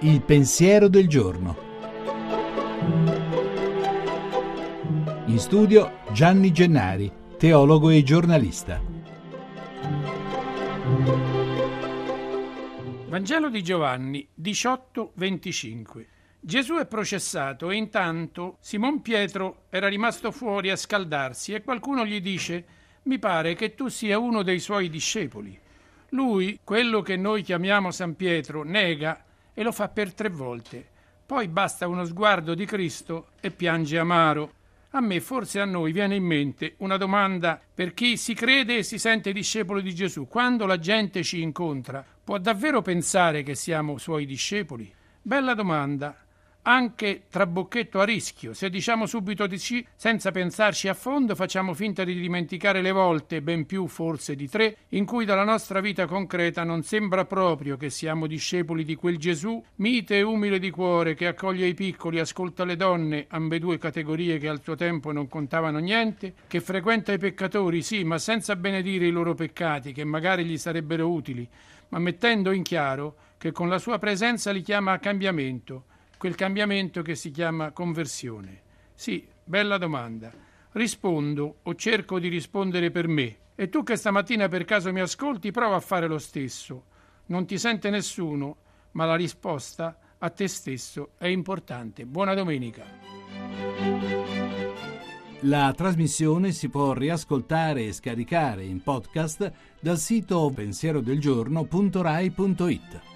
Il pensiero del giorno. In studio Gianni Gennari, teologo e giornalista. Vangelo di Giovanni 18:25. Gesù è processato e intanto Simon Pietro era rimasto fuori a scaldarsi e qualcuno gli dice mi pare che tu sia uno dei suoi discepoli. Lui, quello che noi chiamiamo San Pietro, nega e lo fa per tre volte. Poi basta uno sguardo di Cristo e piange amaro. A me, forse a noi, viene in mente una domanda per chi si crede e si sente discepolo di Gesù. Quando la gente ci incontra, può davvero pensare che siamo suoi discepoli? Bella domanda anche trabocchetto a rischio. Se diciamo subito di sì, senza pensarci a fondo, facciamo finta di dimenticare le volte, ben più forse di tre, in cui dalla nostra vita concreta non sembra proprio che siamo discepoli di quel Gesù, mite e umile di cuore, che accoglie i piccoli, ascolta le donne, ambedue categorie che al suo tempo non contavano niente, che frequenta i peccatori, sì, ma senza benedire i loro peccati, che magari gli sarebbero utili, ma mettendo in chiaro che con la sua presenza li chiama a cambiamento quel cambiamento che si chiama conversione? Sì, bella domanda. Rispondo o cerco di rispondere per me. E tu che stamattina per caso mi ascolti, prova a fare lo stesso. Non ti sente nessuno, ma la risposta a te stesso è importante. Buona domenica. La trasmissione si può riascoltare e scaricare in podcast dal sito pensierodelgiorno.rai.it.